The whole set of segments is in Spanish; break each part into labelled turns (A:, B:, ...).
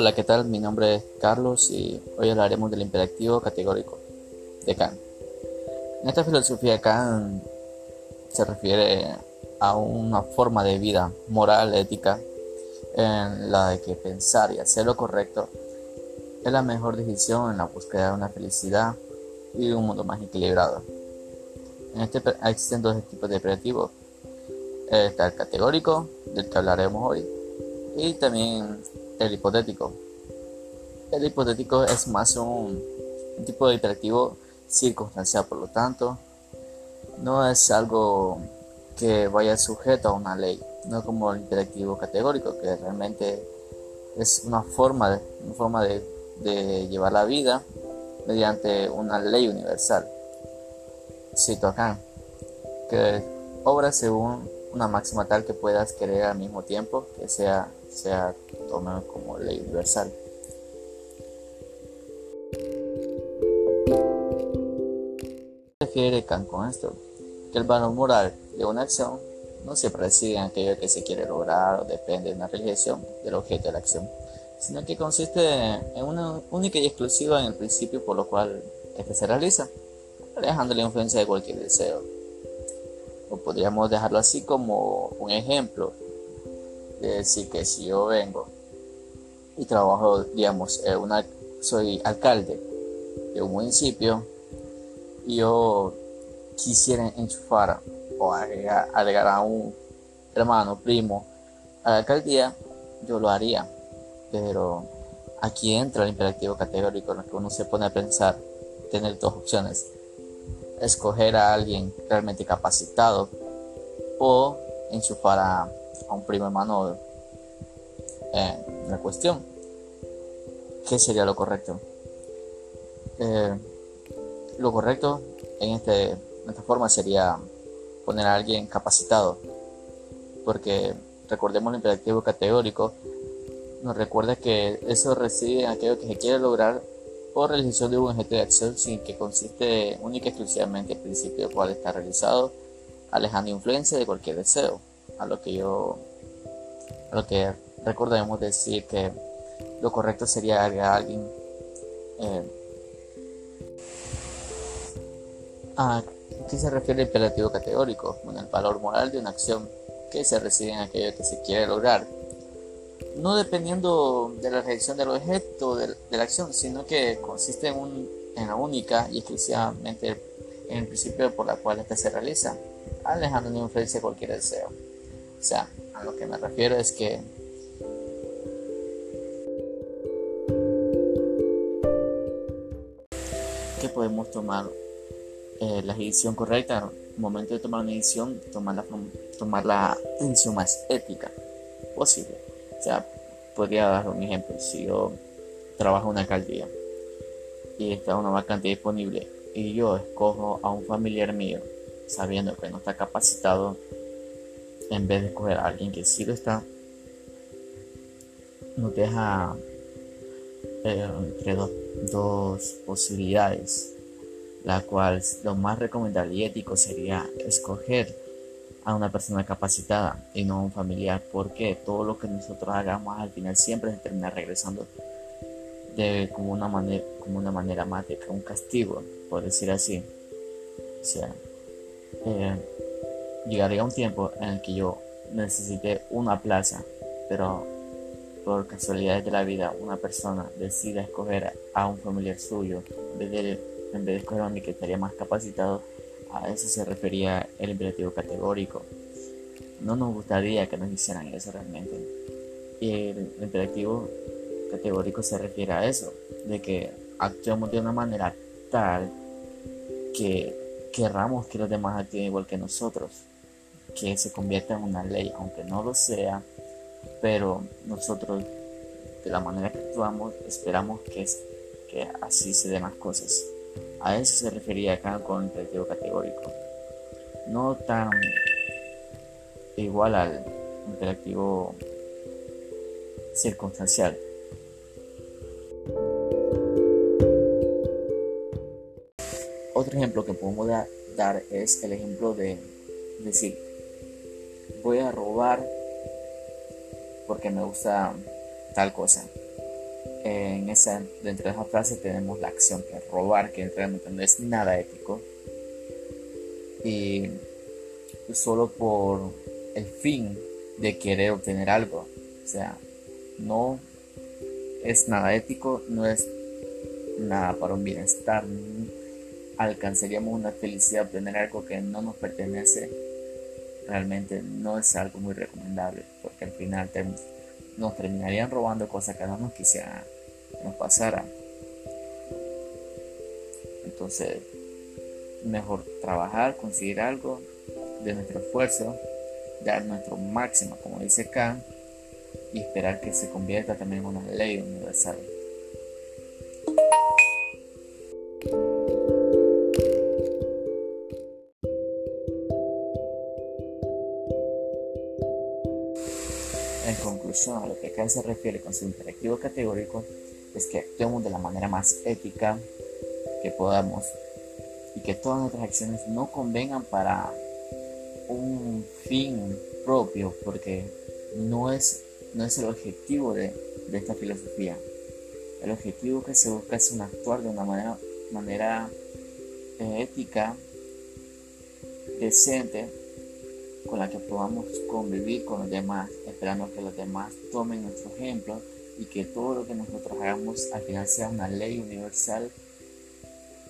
A: Hola, ¿qué tal? Mi nombre es Carlos y hoy hablaremos del imperativo categórico de Kant. En esta filosofía Kant se refiere a una forma de vida moral, ética, en la de que pensar y hacer lo correcto es la mejor decisión en la búsqueda de una felicidad y de un mundo más equilibrado. En este existen dos tipos de imperativo. Está el categórico, del que hablaremos hoy, y también el hipotético. El hipotético es más un, tipo de imperativo circunstancial, por lo tanto, no es algo que vaya sujeto a una ley, no como el imperativo categórico, que realmente es una forma, de, una forma de llevar la vida mediante una ley universal. Cito acá, que obra según una máxima tal que puedas querer al mismo tiempo que sea sea tomado como ley universal. refiere Kant con esto? Que el valor moral de una acción no siempre reside en aquello que se quiere lograr o depende de una realización del objeto de la acción, sino que consiste en una única y exclusiva en el principio por lo cual este se realiza, alejando la influencia de cualquier deseo. O podríamos dejarlo así como un ejemplo de decir que si yo vengo y trabajo, digamos, una, soy alcalde de un municipio y yo quisiera enchufar o agregar, a un hermano, primo a la alcaldía, yo lo haría. Pero aquí entra el imperativo categórico en el que uno se pone a pensar, tener dos opciones. Escoger a alguien realmente capacitado o enchufar a un primo hermano en la cuestión. ¿Qué sería lo correcto? Eh, lo correcto en, este, en esta forma sería poner a alguien capacitado, porque recordemos el imperativo categórico, nos recuerda que eso reside en aquello que se quiere lograr por realización de un objeto de acción sin que consiste única y exclusivamente el principio cual está realizado, alejando influencia de cualquier deseo a lo que yo, a lo que recordemos decir que lo correcto sería agregar a alguien eh, a qué se refiere el imperativo categórico, con el valor moral de una acción que se reside en aquello que se quiere lograr. No dependiendo de la reacción del objeto de, la acción, sino que consiste en, un, en la única y exclusivamente en el principio por la cual ésta se realiza, alejando de influencia cualquier deseo. O sea, a lo que me refiero es que podemos tomar eh, la decisión correcta, el momento de tomar una decisión, tomar la, tomar la decisión más ética posible. O sea, podría dar un ejemplo, si yo trabajo en una alcaldía y está una vacante disponible y yo escojo a un familiar mío sabiendo que no está capacitado en vez de escoger a alguien que sí lo está, nos deja eh, entre dos, posibilidades, la cual lo más recomendable y ético sería escoger a una persona capacitada y no a un familiar, porque todo lo que nosotros hagamos al final siempre se termina regresando de como una manera, como una manera mática, un castigo, por decir así. O sea, eh, llegaría un tiempo en el que yo necesite una plaza, pero por casualidades de la vida una persona decida escoger a un familiar suyo en vez de, en escoger a mí que estaría más capacitado, a eso se refería el imperativo categórico. No nos gustaría que nos hicieran eso realmente. Y el imperativo categórico se refiere a eso, de que actuemos de una manera tal que querramos que los demás actúen igual que nosotros que se convierta en una ley, aunque no lo sea, pero nosotros de la manera que actuamos esperamos que, que así se den las cosas. A eso se refería acá con el imperativo categórico. No tan igual al imperativo circunstancial. Otro ejemplo que podemos dar es el ejemplo de decir, voy a robar porque me gusta tal cosa. en esa, dentro de esa frase tenemos la acción que es robar, que realmente no es nada ético. Y solo por el fin de querer obtener algo. O sea, no es nada ético, no es nada para un bienestar. Alcanzaríamos una felicidad obtener algo que no nos pertenece. Realmente no es algo muy recomendable porque al final nos terminarían robando cosas que no nos quisiera nos pasara. Entonces, mejor trabajar, conseguir algo de nuestro esfuerzo, dar nuestro máximo, como dice Kant, y esperar que se convierta también en una ley universal. A lo que acá se refiere con su interactivo categórico es que actuemos de la manera más ética que podamos y que todas nuestras acciones no convengan para un fin propio, porque no es, no es el objetivo de, esta filosofía. El objetivo que se busca es un actuar de una manera, manera eh, ética, decente, con la que podamos convivir con los demás, esperando que los demás tomen nuestro ejemplo y que todo lo que nosotros hagamos al final sea una ley universal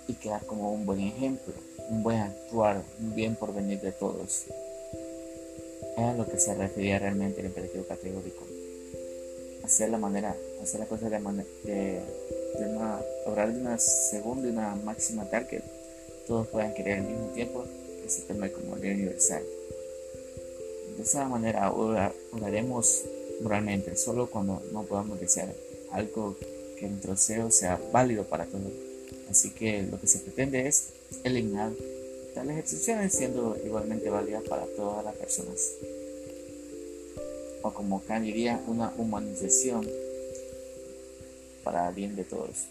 A: y quedar como un buen ejemplo, un buen actuar, un bien por venir de todos. Es a lo que se refería realmente el imperativo categórico. Hacer la manera, hacer la cosa de, manera, de, una, obrar de una segunda y una máxima tal que todos puedan querer al mismo tiempo que se tome como ley universal. De esa manera oraremos moralmente, solo cuando no podamos desear algo que nuestro deseo sea válido para todos. Así que lo que se pretende es eliminar tales excepciones siendo igualmente válidas para todas las personas. O como Kant diría, una humanización para el bien de todos.